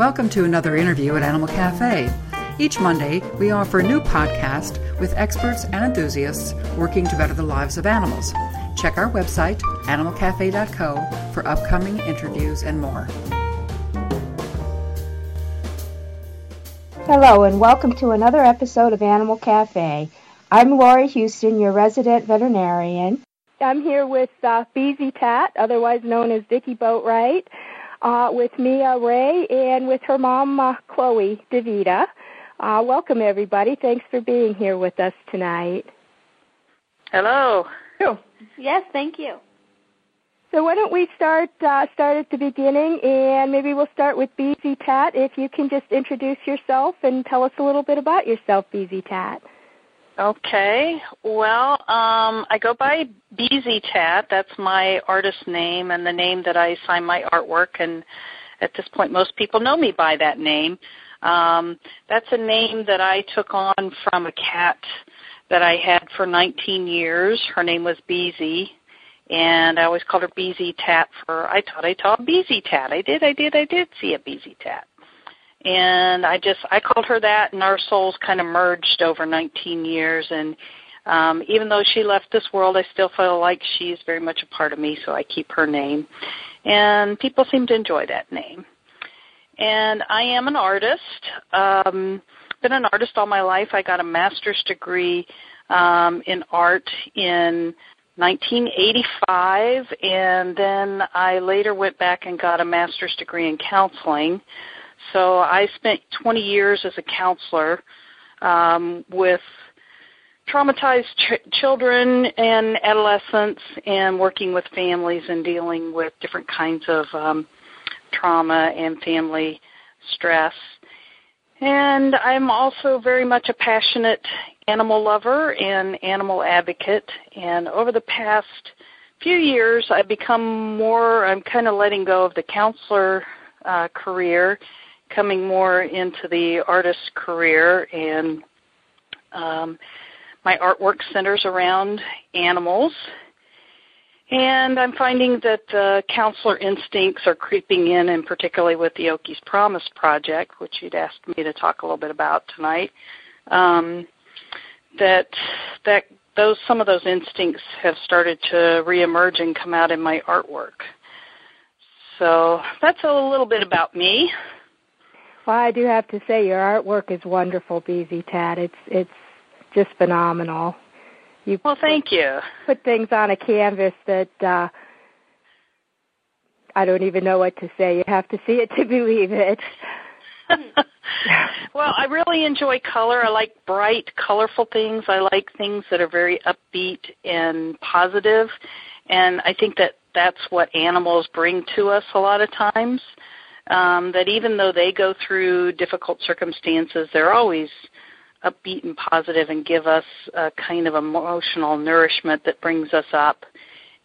Welcome to another interview at Animal Cafe. Each Monday, we offer a new podcast with experts and enthusiasts working to better the lives of animals. Check our website, animalcafe.co, for upcoming interviews and more. Hello, and welcome to another episode of Animal Cafe. I'm Lorie Huston, your resident veterinarian. I'm here with uh, BZTat, otherwise known as Vicki Boatright, uh, with Miah Ray, and with her mom, uh, Chloe Divita. Uh, welcome, everybody. Thanks for being here with us tonight. Hello. Yes, thank you. So why don't we start uh, start at the beginning, and maybe we'll start with BZTat. If you can just introduce yourself and tell us a little bit about yourself, BZTat. Okay. Well, um, I go by Beezy Tat. That's my artist name and the name that I sign my artwork. And at this point, most people know me by that name. Um, that's a name that I took on from a cat that I had for 19 years. Her name was Beezy, and I always called her Beezy Tat for I thought I saw a Beezy Tat. I did, I did, I did see a Beezy Tat. And I just I called her that and our souls kind of merged over 19 years and um even though she left this world I still feel like she's very much a part of me so I keep her name. And people seem to enjoy that name. And I am an artist. Um been an artist all my life. I got a master's degree um in art in 1985, and then I later went back and got a master's degree in counseling. So I spent 20 years as a counselor um, with traumatized ch- children and adolescents, and working with families and dealing with different kinds of um, trauma and family stress. And I'm also very much a passionate animal lover and animal advocate. And over the past few years, I've become more, I'm kind of letting go of the counselor uh, career, coming more into the artist career. And um, my artwork centers around animals. And I'm finding that the counselor instincts are creeping in, and particularly with the Okey's Promise project, which you'd asked me to talk a little bit about tonight. Um, that that those some of those instincts have started to reemerge and come out in my artwork. So that's a little bit about me. Well, I do have to say your artwork is wonderful, BZTat. It's it's just phenomenal. You well, thank you. Put things on a canvas that uh I don't even know what to say. You have to see it to believe it. well, I really enjoy color. I like bright, colorful things. I like things that are very upbeat and positive, and I think that that's what animals bring to us a lot of times. Um, that even though they go through difficult circumstances, they're always upbeat and positive and give us a kind of emotional nourishment that brings us up.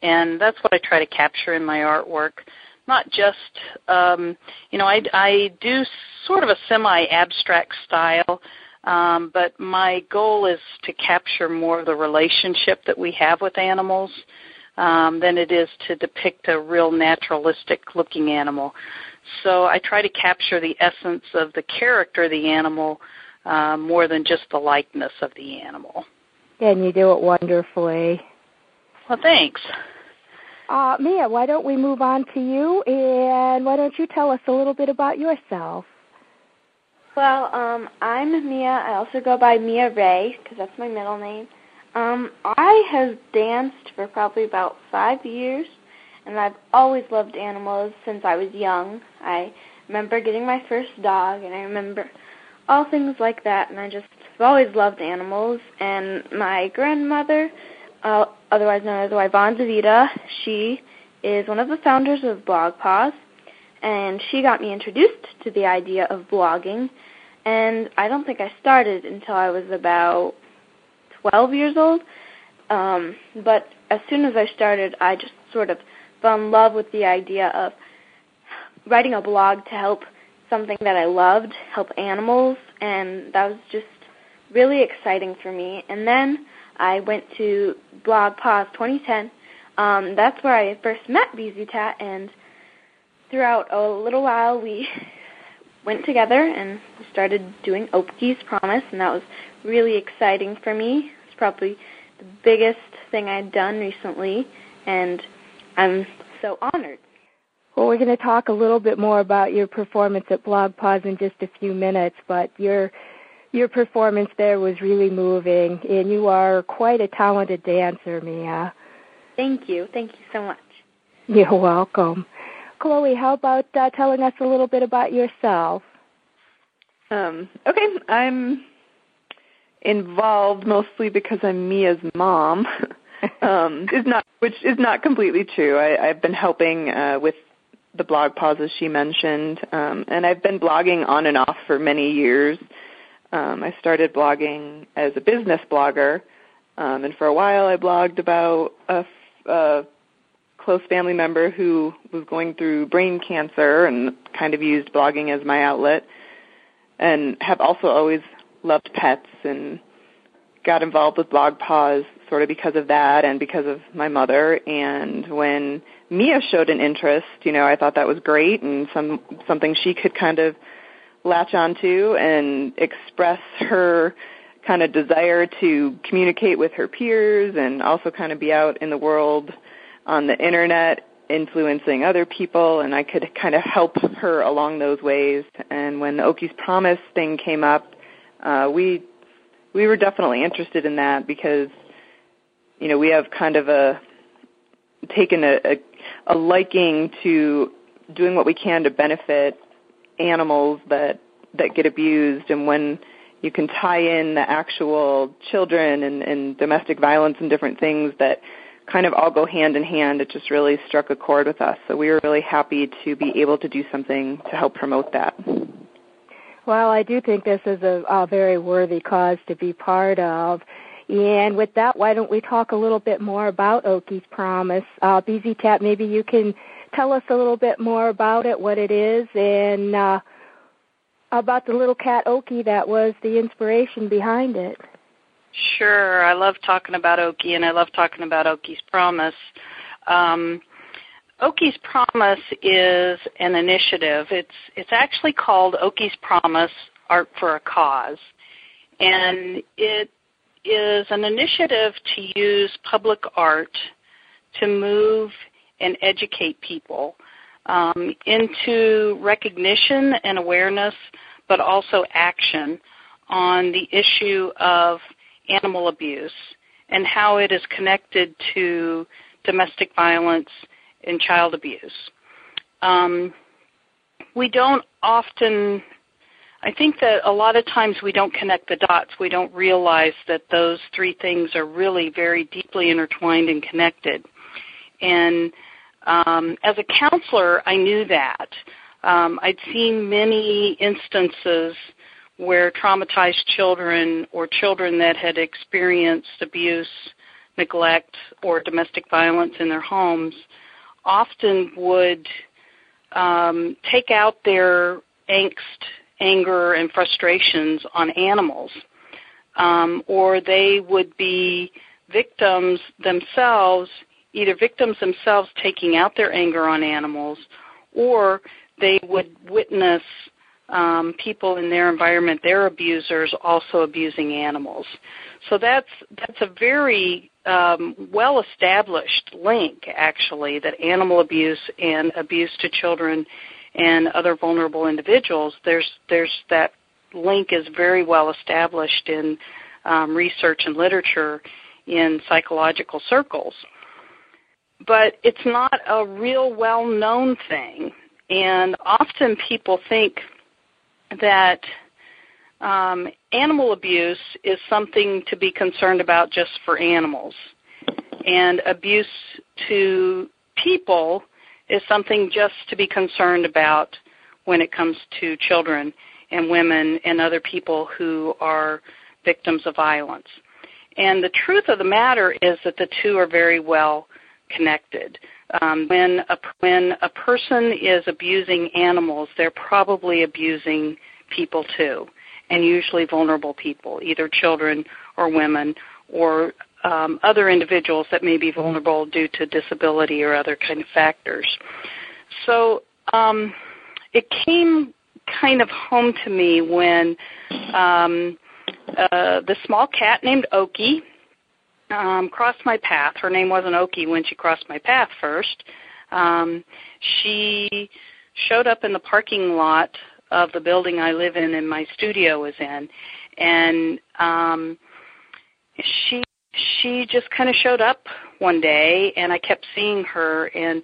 And that's what I try to capture in my artwork not just um, you know I, I do sort of a semi-abstract style, um, but my goal is to capture more of the relationship that we have with animals um, than it is to depict a real naturalistic-looking animal. So I try to capture the essence of the character of the animal uh, more than just the likeness of the animal. And you do it wonderfully. Well, thanks. Uh, Miah, why don't we move on to you, and why don't you tell us a little bit about yourself? Well, um, I'm Miah. I also go by Miah Ray because that's my middle name. Um, I have danced for probably about five years, and I've always loved animals since I was young. I remember getting my first dog, and I remember all things like that, and I just have always loved animals. And my grandmother uh, otherwise known as Yvonne DiVita. She is one of the founders of BlogPaws, and she got me introduced to the idea of blogging. And I don't think I started until I was about 12 years old. Um, but as soon as I started, I just sort of fell in love with the idea of writing a blog to help something that I loved, help animals, and that was just really exciting for me. And then I went to Blog BlogPaws 2010. Um, that's where I first met BZTat, and throughout a little while we went together and started doing Okey's Promise, and that was really exciting for me. It's probably the biggest thing I'd done recently, and I'm so honored. Well, we're going to talk a little bit more about your performance at BlogPaws in just a few minutes, but your your performance there was really moving, and you are quite a talented dancer, Miah. Thank you. Thank you so much. You're welcome. Chloe, how about uh, telling us a little bit about yourself? Um, okay, I'm involved mostly because I'm Miah's mom. um, is not which is not completely true. I, I've been helping uh, with the blog pauses she mentioned, um, and I've been blogging on and off for many years. Um, I started blogging as a business blogger, um, and for a while I blogged about a, a close family member who was going through brain cancer and kind of used blogging as my outlet and have also always loved pets and got involved with BlogPaws sort of because of that and because of my mother and when Miah showed an interest, you know, I thought that was great and some something she could kind of latch onto and express her kind of desire to communicate with her peers and also kind of be out in the world on the internet influencing other people and I could kind of help her along those ways. And when the Okey's Promise thing came up, uh, we we were definitely interested in that because you know we have kind of a taken a, a, a liking to doing what we can to benefit animals that that get abused and when you can tie in the actual children and, and domestic violence and different things that kind of all go hand in hand. It just really struck a chord with us. So we were really happy to be able to do something to help promote that. Well, I do think this is a, a very worthy cause to be part of. And with that, why don't we talk a little bit more about Okey's Promise? Uh, BZTat, maybe you can tell us a little bit more about it, what it is, and uh, about the little cat Okey that was the inspiration behind it. Sure, I love talking about Okey, and I love talking about Okey's Promise. Um, Okey's Promise is an initiative. It's it's actually called Okey's Promise Art for a Cause, and it is an initiative to use public art to move and educate people um, into recognition and awareness, but also action on the issue of animal abuse and how it is connected to domestic violence and child abuse. Um, we don't often, I think that a lot of times we don't connect the dots. We don't realize that those three things are really very deeply intertwined and connected. And um, as a counselor, I knew that. Um, I'd seen many instances where traumatized children or children that had experienced abuse, neglect, or domestic violence in their homes often would um, take out their angst, anger, and frustrations on animals. Um, or they would be victims themselves, either victims themselves taking out their anger on animals, or they would witness um, people in their environment, their abusers, also abusing animals. So that's that's a very um, well established link, actually, that animal abuse and abuse to children and other vulnerable individuals. There's there's that link is very well established in um, research and literature in psychological circles. But it's not a real well known thing. And often people think that um, animal abuse is something to be concerned about just for animals, and abuse to people is something just to be concerned about when it comes to children and women and other people who are victims of violence. And the truth of the matter is that the two are very well connected. Um, when a when a person is abusing animals, they're probably abusing people too, and usually vulnerable people, either children or women or um, other individuals that may be vulnerable due to disability or other kind of factors. So um, it came kind of home to me when um, uh, the small cat named Okey um, crossed my path. Her name wasn't Okey when she crossed my path first. Um, she showed up in the parking lot of the building I live in and my studio was in, and um, she she just kind of showed up one day, and I kept seeing her, and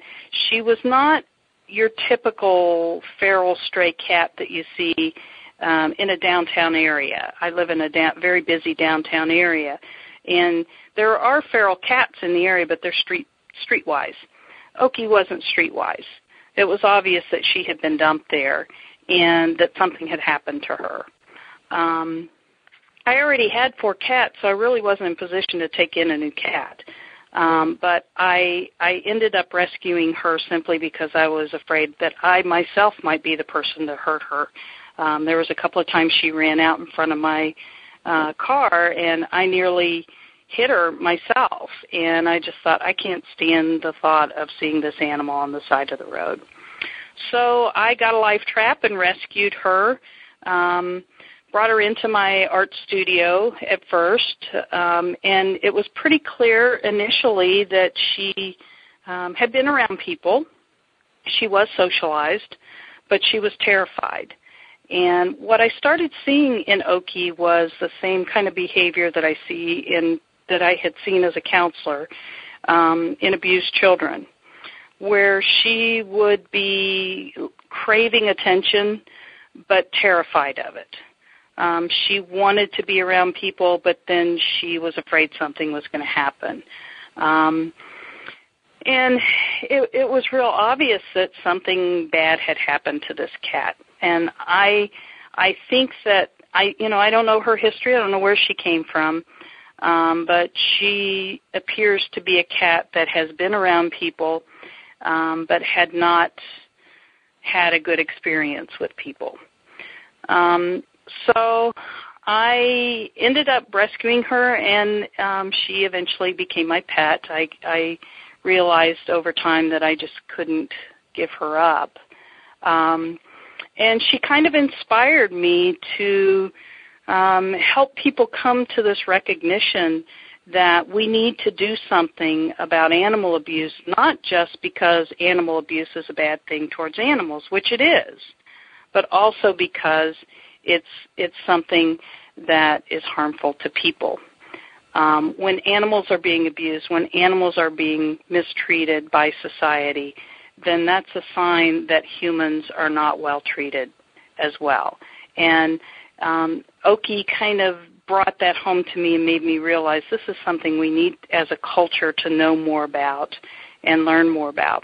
she was not your typical feral stray cat that you see um, in a downtown area. I live in a da- very busy downtown area, and there are feral cats in the area, but they're street streetwise. Okey wasn't streetwise. It was obvious that she had been dumped there, and that something had happened to her. Um, I already had four cats, so I really wasn't in position to take in a new cat. Um, but I I ended up rescuing her simply because I was afraid that I myself might be the person to hurt her. Um, there was a couple of times she ran out in front of my uh, car, and I nearly hit her myself. And I just thought I can't stand the thought of seeing this animal on the side of the road. So I got a life trap and rescued her. Um, brought her into my art studio at first, um, and it was pretty clear initially that she um, had been around people. She was socialized, but she was terrified. And what I started seeing in Okey was the same kind of behavior that I see in that I had seen as a counselor um, in abused children, where she would be craving attention but terrified of it um, she wanted to be around people, but then she was afraid something was going to happen. Um, and it, it was real obvious that something bad had happened to this cat. And I, I think that I, you know, I don't know her history. I don't know where she came from. Um, but she appears to be a cat that has been around people, um, but had not had a good experience with people. Um, so I ended up rescuing her, and um, she eventually became my pet. I, I realized over time that I just couldn't give her up. Um, and she kind of inspired me to um, help people come to this recognition that we need to do something about animal abuse, not just because animal abuse is a bad thing towards animals, which it is, but also because it's it's something that is harmful to people. Um, when animals are being abused, when animals are being mistreated by society, then that's a sign that humans are not well treated as well. And um, Okey kind of brought that home to me and made me realize this is something we need as a culture to know more about and learn more about.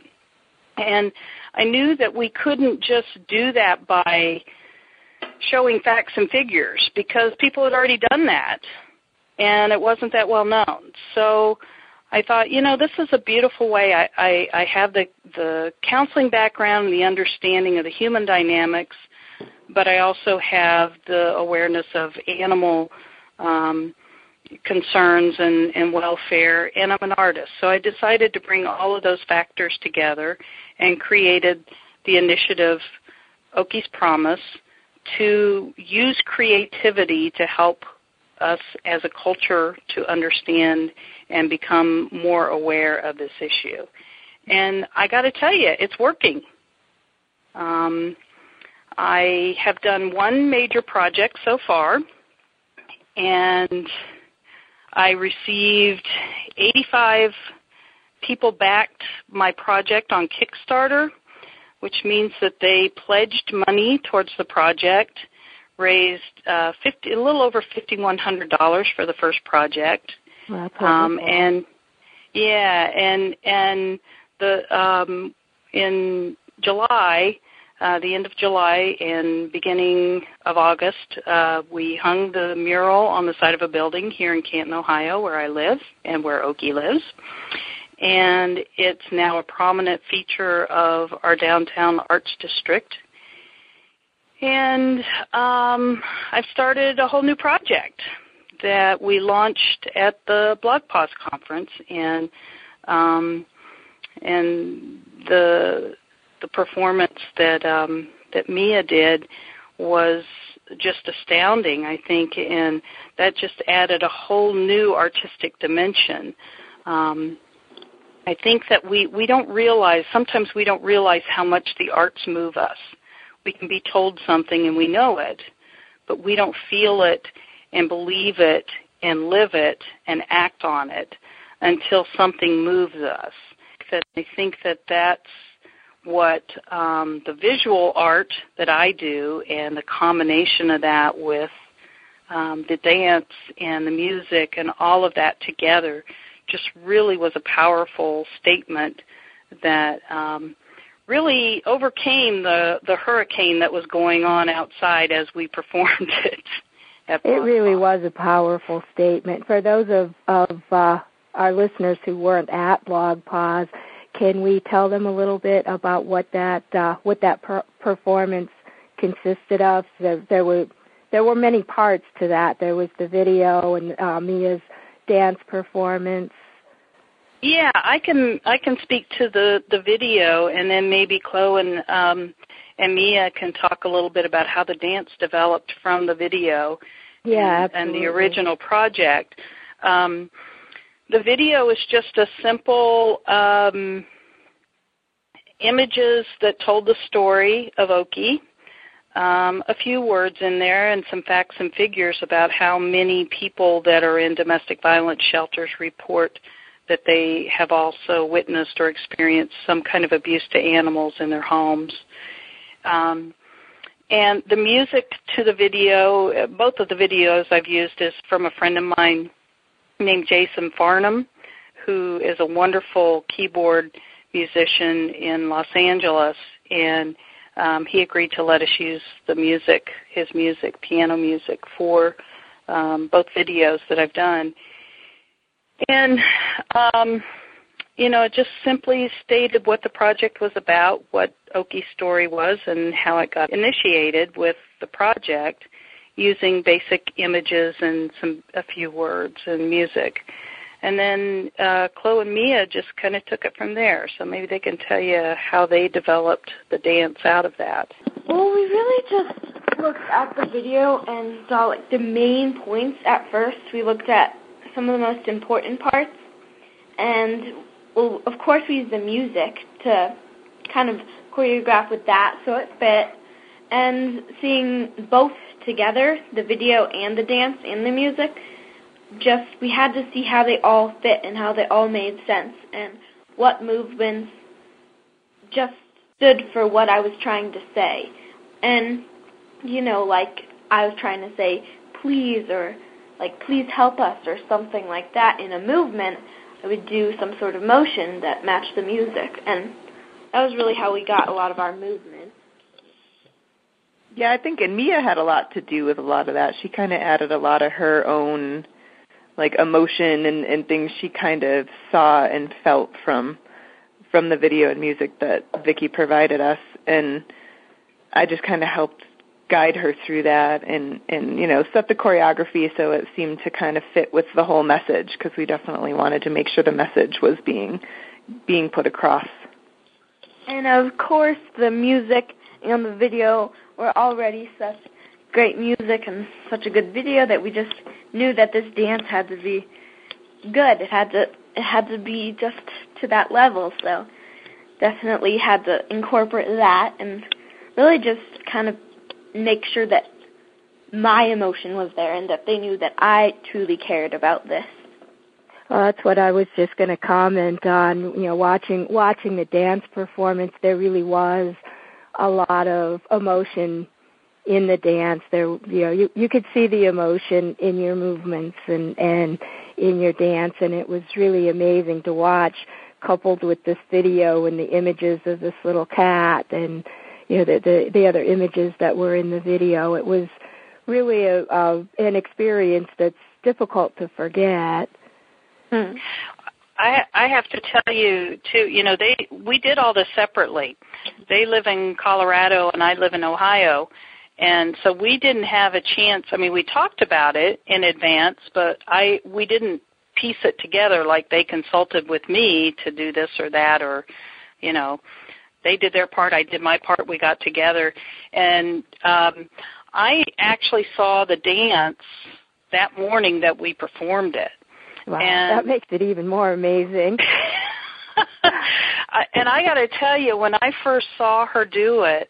And I knew that we couldn't just do that by showing facts and figures because people had already done that and it wasn't that well known. So I thought, you know, this is a beautiful way. I, I, I have the, the counseling background, and the understanding of the human dynamics, but I also have the awareness of animal um, concerns and, and welfare, and I'm an artist. So I decided to bring all of those factors together and created the initiative Okey's Promise, to use creativity to help us as a culture to understand and become more aware of this issue. And I got to tell you, it's working. Um, I have done one major project so far, and I received 85 people backed my project on Kickstarter which means that they pledged money towards the project, raised uh, 50, a little over $5,100 for the first project. Well, um, and yeah, and and the um, in July, uh, the end of July and beginning of August, uh, we hung the mural on the side of a building here in Canton, Ohio, where I live and where Okey lives and it's now a prominent feature of our downtown arts district. And um, I've started a whole new project that we launched at the BlogPaws conference, and um, and the the performance that um, that Mia did was just astounding, I think, and that just added a whole new artistic dimension. Um, I think that we, we don't realize, sometimes we don't realize how much the arts move us. We can be told something and we know it, but we don't feel it and believe it and live it and act on it until something moves us. I think that that's what um, the visual art that I do and the combination of that with um, the dance and the music and all of that together just really was a powerful statement that um, really overcame the the hurricane that was going on outside as we performed it. it really was a powerful statement for those of of uh, our listeners who weren't at BlogPaws can we tell them a little bit about what that uh, what that per- performance consisted of? There, there, were there were many parts to that. There was the video and uh, Miah's dance performance. Yeah, I can I can speak to the the video, and then maybe Chloe and um, and Miah can talk a little bit about how the dance developed from the video. Yeah, and, and the original project. Um, the video is just a simple um, images that told the story of Okey. Um, a few words in there and some facts and figures about how many people that are in domestic violence shelters report that they have also witnessed or experienced some kind of abuse to animals in their homes. Um, and the music to the video, both of the videos I've used is from a friend of mine named Jason Farnham, who is a wonderful keyboard musician in Los Angeles, and um, he agreed to let us use the music, his music, piano music, for um, both videos that I've done. And um, you know, it just simply stated what the project was about, what Okey's story was, and how it got initiated with the project using basic images and some a few words and music. And then uh, Chloe and Miah just kind of took it from there. So maybe they can tell you how they developed the dance out of that. Well, we really just looked at the video and saw like the main points at first. We looked at some of the most important parts, and well, of course, we used the music to kind of choreograph with that, so it fit. And seeing both together, the video and the dance and the music, just we had to see how they all fit and how they all made sense and what movements just stood for what I was trying to say. And you know, like I was trying to say please or like please help us or something like that in a movement, I would do some sort of motion that matched the music and that was really how we got a lot of our movement. Yeah, I think and Miah had a lot to do with a lot of that. She kind of added a lot of her own like emotion and and things she kind of saw and felt from from the video and music that Vicki provided us. And I just kind of helped guide her through that and and you know set the choreography so it seemed to kind of fit with the whole message because we definitely wanted to make sure the message was being being put across. And of course the music and the video were already such great music and such a good video that we just knew that this dance had to be good. It had to it had to be just to that level. So definitely had to incorporate that and really just kind of make sure that my emotion was there and that they knew that I truly cared about this. Well, that's what I was just going to comment on. You know, watching watching the dance performance, there really was a lot of emotion in the dance. There, you know, you you could see the emotion in your movements and and in your dance, and it was really amazing to watch. Coupled with this video and the images of this little cat, and you know the the, the other images that were in the video, it was really a, a an experience that's difficult to forget. Hmm. I I have to tell you too. You know, they we did all this separately. They live in Colorado and I live in Ohio, and so we didn't have a chance. I mean, we talked about it in advance, but I we didn't piece it together like they consulted with me to do this or that or, you know, they did their part, I did my part. We got together, and um, I actually saw the dance that morning that we performed it. Wow, and, that makes it even more amazing. and I got to tell you, when I first saw her do it,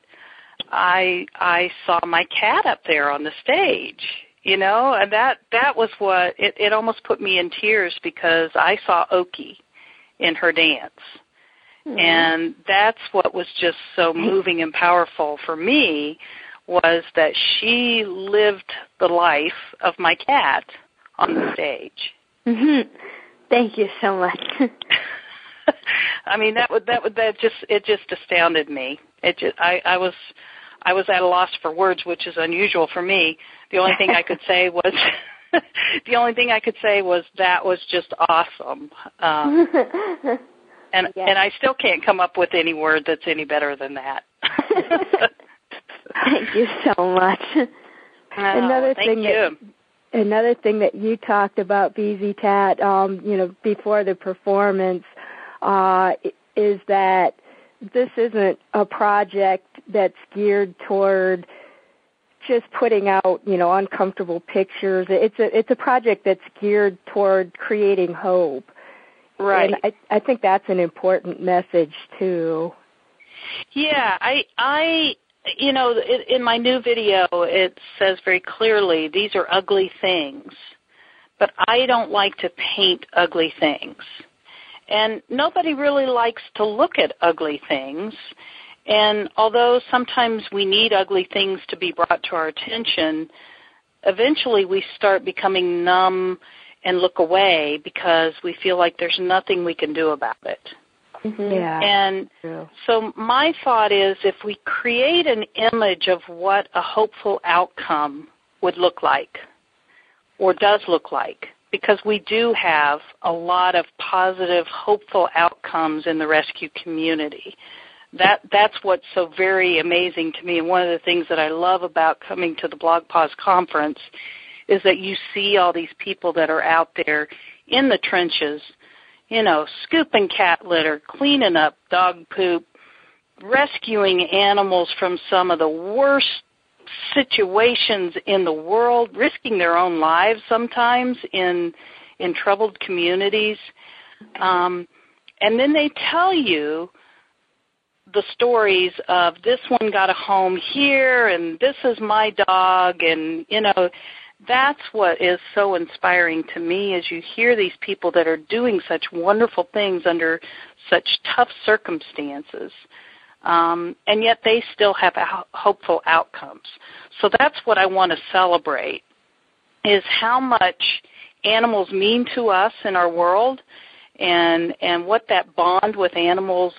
I I saw my cat up there on the stage, you know, and that that was what it it almost put me in tears because I saw Okey in her dance. Mm-hmm. And that's what was just so moving and powerful for me was that she lived the life of my cat on the stage. Mm-hmm. Thank you so much. I mean that would that would that just it just astounded me. It just I I was I was at a loss for words, which is unusual for me. The only thing I could say was the only thing I could say was that was just awesome. Um, and and I still can't come up with any word that's any better than that. thank you so much. Oh, another thing you. that another thing that you talked about, BZTat, um, you know, before the performance, uh, is that this isn't a project that's geared toward just putting out, you know, uncomfortable pictures. It's a it's a project that's geared toward creating hope. Right. And I I think that's an important message too. Yeah, I I you know, in my new video it says very clearly these are ugly things. But I don't like to paint ugly things. And nobody really likes to look at ugly things. And although sometimes we need ugly things to be brought to our attention, eventually we start becoming numb and look away because we feel like there's nothing we can do about it. Mm-hmm. Yeah. And so my thought is if we create an image of what a hopeful outcome would look like or does look like, because we do have a lot of positive, hopeful outcomes in the rescue community. That that's what's so very amazing to me, and one of the things that I love about coming to the BlogPaws conference is that you see all these people that are out there in the trenches, you know, scooping cat litter, cleaning up dog poop, rescuing animals from some of the worst situations in the world, risking their own lives sometimes in in troubled communities. Um, and then they tell you the stories of this one got a home here and this is my dog and you know that's what is so inspiring to me as you hear these people that are doing such wonderful things under such tough circumstances um, and yet they still have hopeful outcomes. So that's what I want to celebrate is how much animals mean to us in our world and and what that bond with animals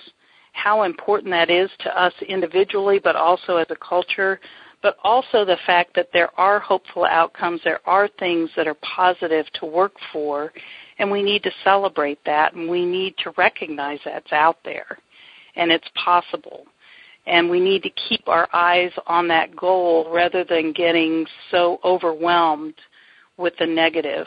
how important that is to us individually but also as a culture but also the fact that there are hopeful outcomes there are things that are positive to work for and we need to celebrate that and we need to recognize that's out there and it's possible. And we need to keep our eyes on that goal rather than getting so overwhelmed with the negative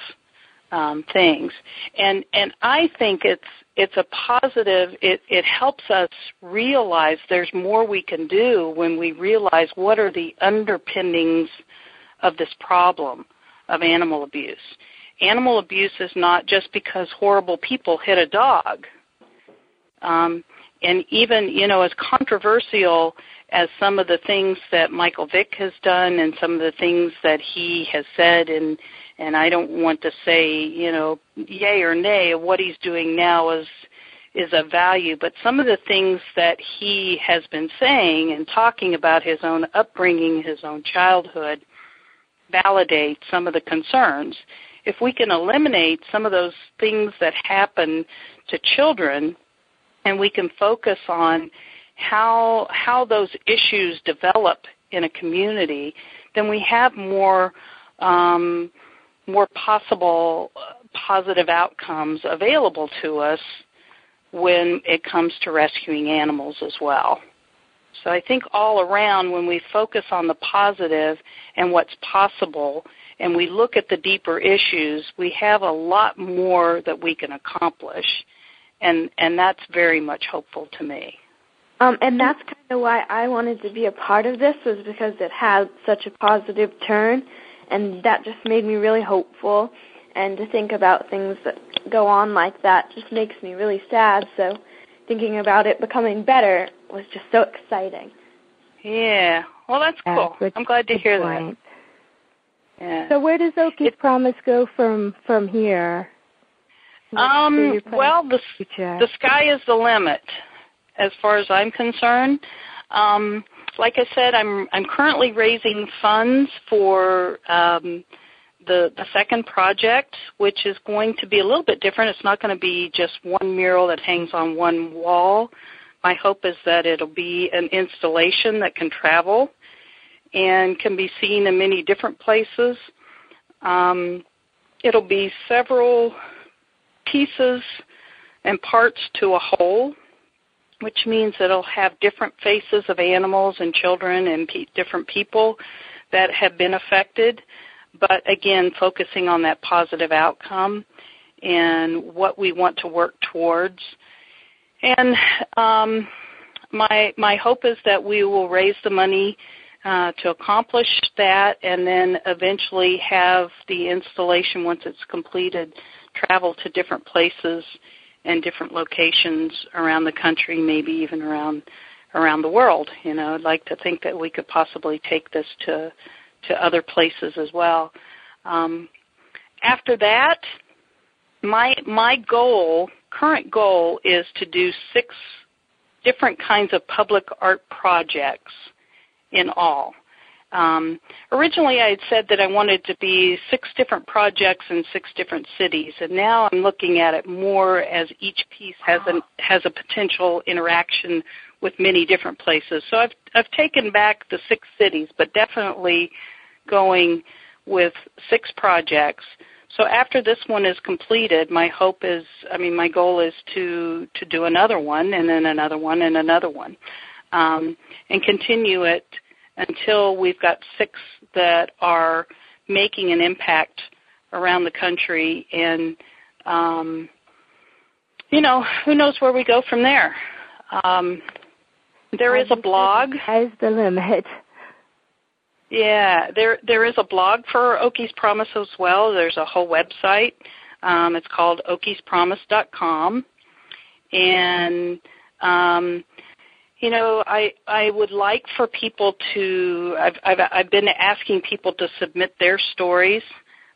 um, things. And and I think it's it's a positive. It it helps us realize there's more we can do when we realize what are the underpinnings of this problem of animal abuse. Animal abuse is not just because horrible people hit a dog. Um, and even you know as controversial as some of the things that Michael Vick has done and some of the things that he has said and and I don't want to say you know yay or nay what he's doing now is is of value but some of the things that he has been saying and talking about his own upbringing his own childhood validate some of the concerns. If we can eliminate some of those things that happen to children and we can focus on how how those issues develop in a community, then we have more um, more possible uh, positive outcomes available to us when it comes to rescuing animals as well. So I think all around when we focus on the positive and what's possible and we look at the deeper issues, we have a lot more that we can accomplish and and that's very much hopeful to me. Um, and that's kind of why I wanted to be a part of this was because it had such a positive turn, and that just made me really hopeful. And to think about things that go on like that just makes me really sad. So thinking about it becoming better was just so exciting. Yeah. Well, that's cool. good, I'm glad to hear point. that. Yeah. So where does Okey's Promise go from from here? Um, well, the the sky is the limit, as far as I'm concerned. Um, like I said, I'm I'm currently raising funds for um, the the second project, which is going to be a little bit different. It's not going to be just one mural that hangs on one wall. My hope is that it'll be an installation that can travel and can be seen in many different places. Um, it'll be several pieces and parts to a whole, which means it'll have different faces of animals and children and pe- different people that have been affected, but again, focusing on that positive outcome and what we want to work towards. And um, my my hope is that we will raise the money uh, to accomplish that, and then eventually have the installation once it's completed travel to different places and different locations around the country, maybe even around around the world. You know, I'd like to think that we could possibly take this to to other places as well. Um, after that, my my goal, current goal, is to do six different kinds of public art projects in all. Um, originally, I had said that I wanted to be six different projects in six different cities, and now I'm looking at it more as each piece has an has a potential interaction with many different places. So I've I've taken back the six cities, but definitely going with six projects. So after this one is completed, my hope is, I mean, my goal is to to do another one, and then another one, and another one, um, and continue it until we've got six that are making an impact around the country and um, you know who knows where we go from there. Um, there is a blog. Sky's the limit. yeah there there is a blog for Okey's Promise as well. There's a whole website. Um, it's called okeyspromise.com and um, you know, I I would like for people to. I've I've, I've been asking people to submit their stories.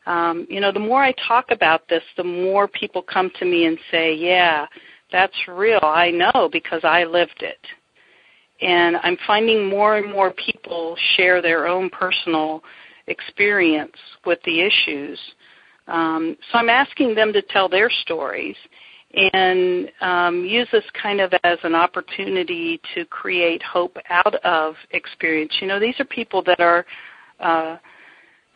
Um, you know, the more I talk about this, the more people come to me and say, "Yeah, that's real. I know because I lived it." And I'm finding more and more people share their own personal experience with the issues. Um, so I'm asking them to tell their stories and um, use this kind of as an opportunity to create hope out of experience. You know, these are people that are uh,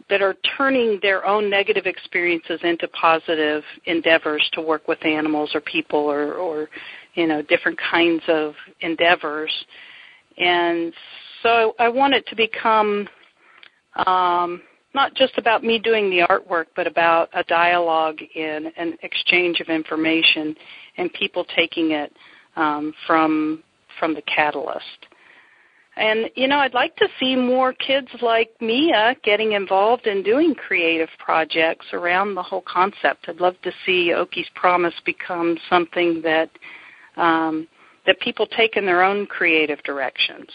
that are turning their own negative experiences into positive endeavors to work with animals or people or, or you know different kinds of endeavors. And so I want it to become um, not just about me doing the artwork, but about a dialogue in an exchange of information and people taking it um, from from the catalyst. And you know, I'd like to see more kids like Miah getting involved in doing creative projects around the whole concept. I'd love to see Okey's Promise become something that um, that people take in their own creative directions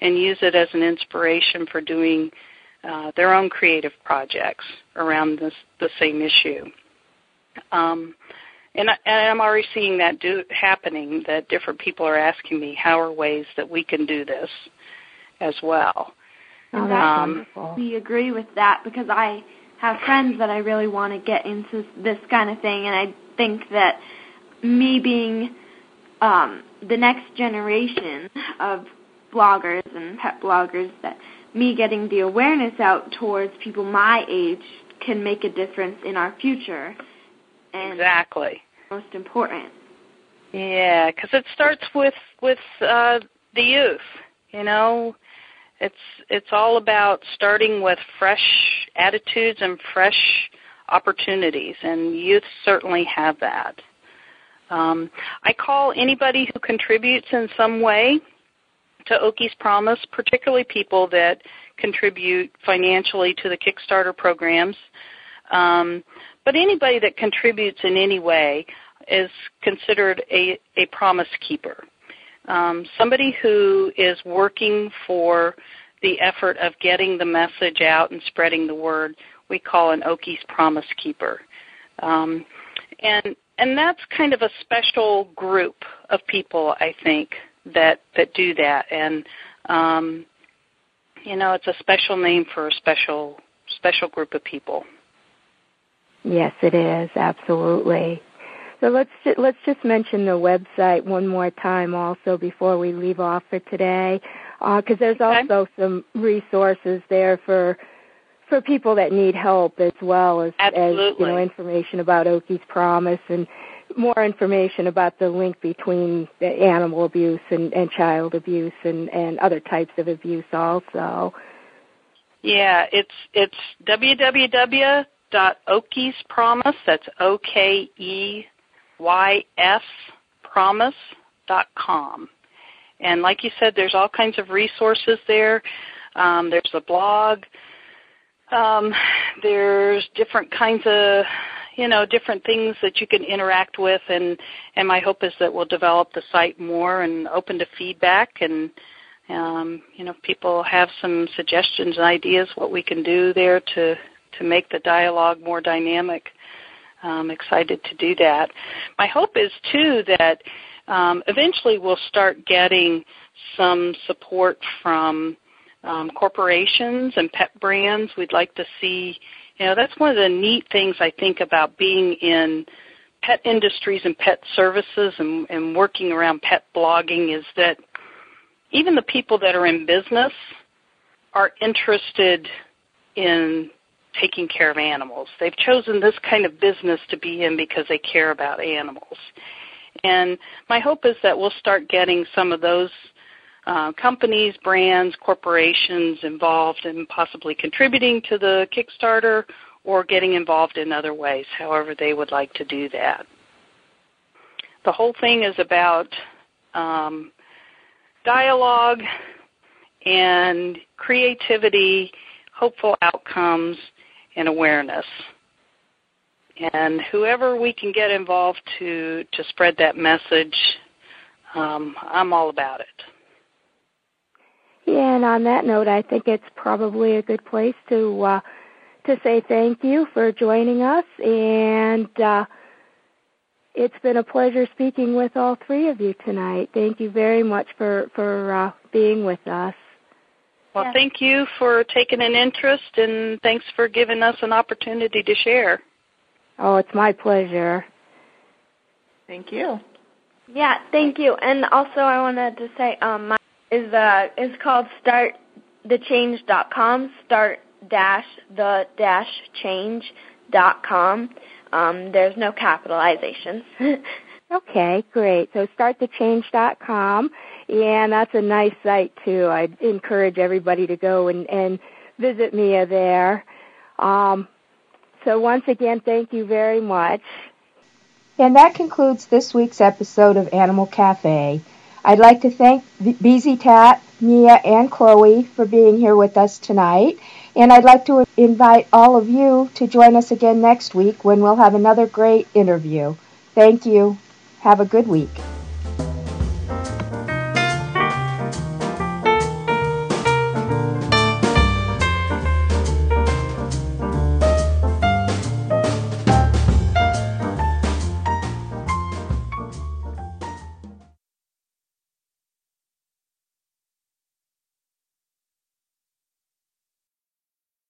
and use it as an inspiration for doing uh, their own creative projects around this, the same issue. Um, and, I, and I'm already seeing that do, happening, that different people are asking me how are ways that we can do this as well. Oh, that's Um, wonderful. We agree with that because I have friends that I really want to get into this kind of thing, and I think that me being um, the next generation of bloggers and pet bloggers, that me getting the awareness out towards people my age can make a difference in our future, and Exactly. most important. Yeah, because it starts with with uh, the youth. You know, it's it's all about starting with fresh attitudes and fresh opportunities, and youth certainly have that. Um, I call anybody who contributes in some way to Okey's Promise, particularly people that contribute financially to the Kickstarter programs. Um, but anybody that contributes in any way is considered a, a promise keeper. Um, somebody who is working for the effort of getting the message out and spreading the word, we call an Okey's Promise Keeper. Um, and and that's kind of a special group of people, I think, that that do that. And um, you know, it's a special name for a special special group of people. Yes, it is absolutely. So let's let's just mention the website one more time, also before we leave off for today, because uh, there's okay. also some resources there for for people that need help as well as, as you know information about Okey's Promise and more information about the link between animal abuse and, and child abuse and, and other types of abuse also. Yeah, it's it's www.okeyspromise. That's O K E Y S promise.com. And like you said, there's all kinds of resources there. Um, there's a blog. Um, there's different kinds of you know different things that you can interact with and and my hope is that we'll develop the site more and open to feedback and um, you know people have some suggestions and ideas what we can do there to to make the dialogue more dynamic I'm excited to do that my hope is too that um, eventually we'll start getting some support from um, corporations and pet brands. We'd like to see you know, that's one of the neat things I think about being in pet industries and pet services and, and working around pet blogging is that even the people that are in business are interested in taking care of animals. They've chosen this kind of business to be in because they care about animals. And my hope is that we'll start getting some of those uh, companies, brands, corporations involved in possibly contributing to the Kickstarter or getting involved in other ways, however they would like to do that. The whole thing is about um, dialogue and creativity, hopeful outcomes, and awareness. And whoever we can get involved to, to spread that message, um, I'm all about it. Yeah, and on that note, I think it's probably a good place to uh, to say thank you for joining us, and uh, it's been a pleasure speaking with all three of you tonight. Thank you very much for for uh, being with us. Well, yeah. thank you for taking an interest, and thanks for giving us an opportunity to share. Oh, it's my pleasure. Thank you. Yeah, thank you. And also, I wanted to say, um, my is uh is called start-the-change.com. Start dash the dash change dot com. Um, there's no capitalization. okay, great. So start-the-change.com, and that's a nice site too. I'd encourage everybody to go and, and visit Miah there. Um, so once again, thank you very much. And that concludes this week's episode of Animal Cafe. I'd like to thank BZ Tat, Miah, and Chloe for being here with us tonight. And I'd like to invite all of you to join us again next week when we'll have another great interview. Thank you. Have a good week.